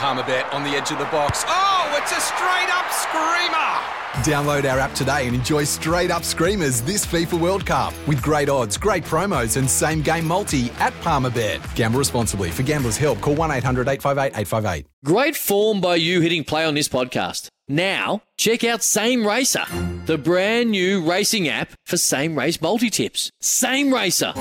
Palmerbet on the edge of the box. Oh, it's a straight up screamer! Download our app today and enjoy straight up screamers this FIFA World Cup with great odds, great promos, and same game multi at Palmerbet. Gamble responsibly. For gamblers' help, call 1 800 858 858. Great form by you hitting play on this podcast. Now, check out Same Racer, the brand new racing app for same race multi tips. Same Racer.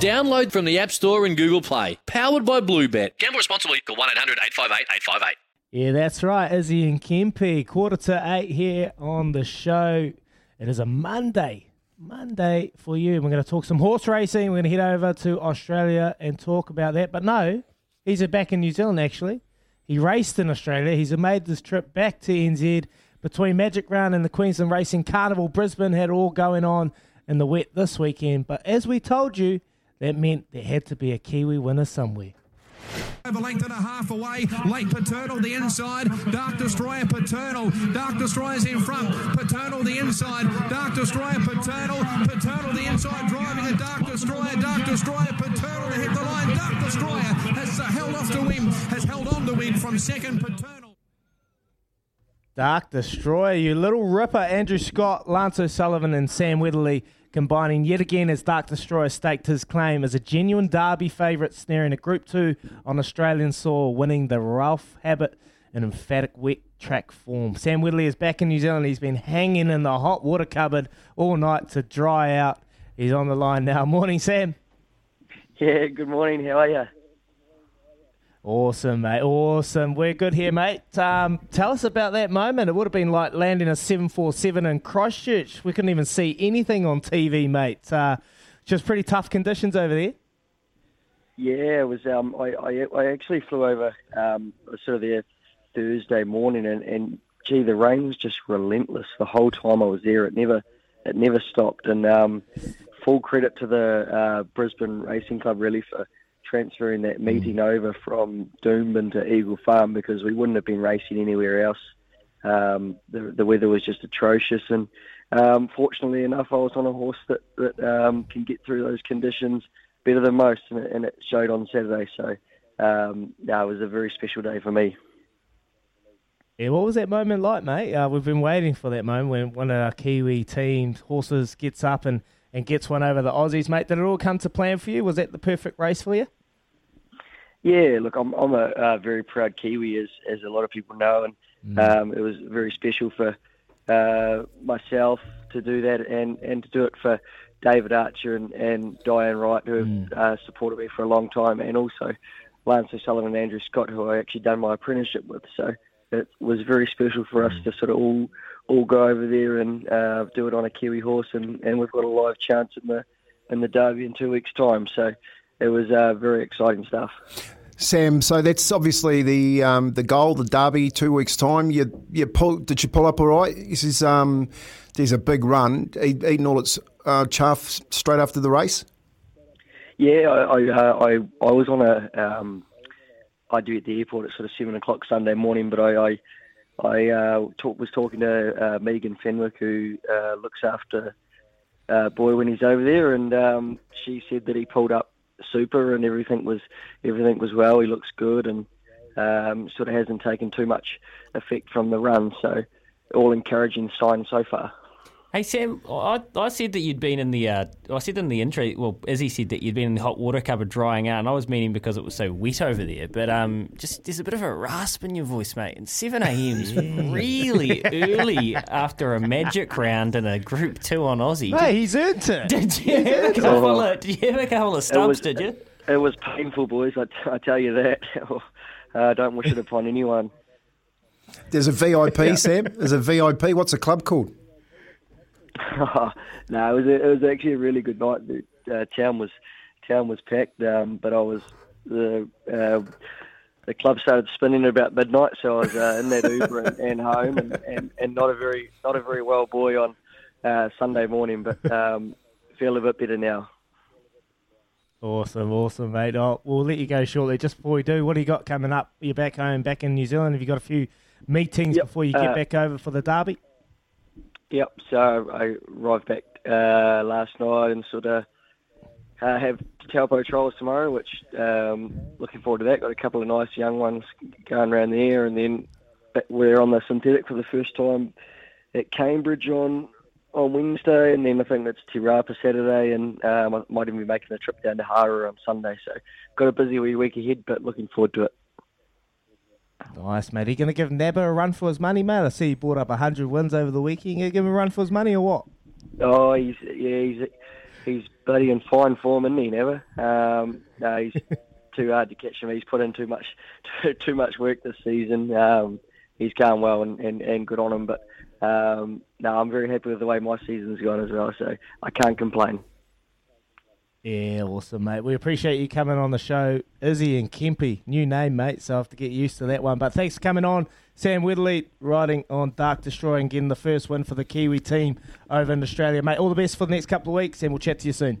Download from the App Store and Google Play. Powered by Bluebet. Gamble responsibly. Call 1 800 858 858. Yeah, that's right. Izzy and Kempi, quarter to eight here on the show. It is a Monday, Monday for you. We're going to talk some horse racing. We're going to head over to Australia and talk about that. But no, he's back in New Zealand actually. He raced in Australia. He's made this trip back to NZ between Magic Round and the Queensland Racing Carnival. Brisbane had all going on in the wet this weekend. But as we told you, that meant there had to be a Kiwi winner somewhere. Over length and a half away. Late Paternal the inside. Dark Destroyer Paternal. Dark Destroyer's in front. Paternal the inside. Dark Destroyer Paternal. Paternal the inside driving a Dark Destroyer. Dark Destroyer Paternal to hit the line. Dark Destroyer has held off to win. Has held on to win from second Paternal. Dark Destroyer, you little ripper. Andrew Scott, Lance O'Sullivan, and Sam Weatherley combining yet again as Dark Destroyer staked his claim as a genuine Derby favourite, snaring a Group 2 on Australian soil, winning the Rough Habit in emphatic wet track form. Sam Weatherley is back in New Zealand. He's been hanging in the hot water cupboard all night to dry out. He's on the line now. Morning, Sam. Yeah, good morning. How are you? Awesome, mate. Awesome. We're good here, mate. Um, tell us about that moment. It would have been like landing a 747 in Christchurch. We couldn't even see anything on TV, mate. Uh, just pretty tough conditions over there. Yeah, it was. Um, I, I, I actually flew over um, sort of there Thursday morning, and, and gee, the rain was just relentless the whole time I was there. It never, it never stopped. And um, full credit to the uh, Brisbane Racing Club really for transferring that meeting mm. over from Doomben to Eagle Farm because we wouldn't have been racing anywhere else. Um, the, the weather was just atrocious, and um, fortunately enough, I was on a horse that, that um, can get through those conditions better than most, and it, and it showed on Saturday. So, um, yeah, it was a very special day for me. Yeah, what was that moment like, mate? Uh, we've been waiting for that moment when one of our Kiwi team horses gets up and, and gets one over the Aussies, mate. Did it all come to plan for you? Was that the perfect race for you? Yeah, look, I'm I'm a, a very proud Kiwi, as as a lot of people know, and mm. um, it was very special for uh, myself to do that, and and to do it for David Archer and, and Diane Wright, who mm. have uh, supported me for a long time, and also Lance O'Sullivan and Andrew Scott, who I actually done my apprenticeship with. So it was very special for us mm. to sort of all all go over there and uh, do it on a Kiwi horse, and, and we've got a live chance in the in the Derby in two weeks' time. So it was uh, very exciting stuff. Sam, so that's obviously the um, the goal, the derby, two weeks time. You you pull, did you pull up all right? This is um, there's a big run, eating all its uh, chaff straight after the race. Yeah, I I, uh, I, I was on a um, I do at the airport at sort of seven o'clock Sunday morning, but I I, I uh, talk, was talking to uh, Megan Fenwick who uh, looks after uh, Boy when he's over there, and um, she said that he pulled up super and everything was everything was well. He looks good and um, sort of hasn't taken too much effect from the run. So all encouraging signs so far. Hey Sam, I, I said that you'd been in the uh, I said in the intro. Well, Izzy said that you'd been in the hot water cupboard drying out, and I was meaning because it was so wet over there. But um, just there's a bit of a rasp in your voice, mate. And seven a.m.'s really early after a magic round and a Group Two on Aussie. Hey, did, he's earned it. Did you have a couple of Did you have a couple of stumps? Was, did you? It was painful, boys. I, t- I tell you that. I uh, don't wish it upon anyone. There's a VIP, Sam. There's a VIP. What's the club called? no, it was a, it was actually a really good night. The uh, town was town was packed, um, but I was the uh, the club started spinning at about midnight, so I was uh, in that Uber and, and home, and, and, and not a very not a very well boy on uh, Sunday morning, but um, feel a bit better now. Awesome, awesome, mate. Oh, we'll let you go shortly. Just before we do, what do you got coming up? You're back home, back in New Zealand. Have you got a few meetings yep. before you get uh, back over for the derby? Yep. So I arrived back uh, last night and sort of uh, have Taupo trials tomorrow, which um, looking forward to that. Got a couple of nice young ones going around there, and then we're on the synthetic for the first time at Cambridge on on Wednesday, and then I think that's Te Rapa Saturday, and um, I might even be making a trip down to Hara on Sunday. So got a busy wee week ahead, but looking forward to it. Nice, mate. Are you going to give Nabba a run for his money, mate? I see he brought up 100 wins over the weekend. You going to give him a run for his money or what? Oh, he's yeah, he's he's bloody in fine form, isn't he? Never. Um, no, he's too hard to catch him. He's put in too much too, too much work this season. Um, he's going well and, and, and good on him. But um, no, I'm very happy with the way my season's gone as well. So I can't complain. Yeah, awesome, mate. We appreciate you coming on the show. Izzy and Kempy, new name, mate, so I have to get used to that one. But thanks for coming on. Sam Weatherley riding on Dark Destroyer and getting the first win for the Kiwi team over in Australia, mate. All the best for the next couple of weeks, and we'll chat to you soon.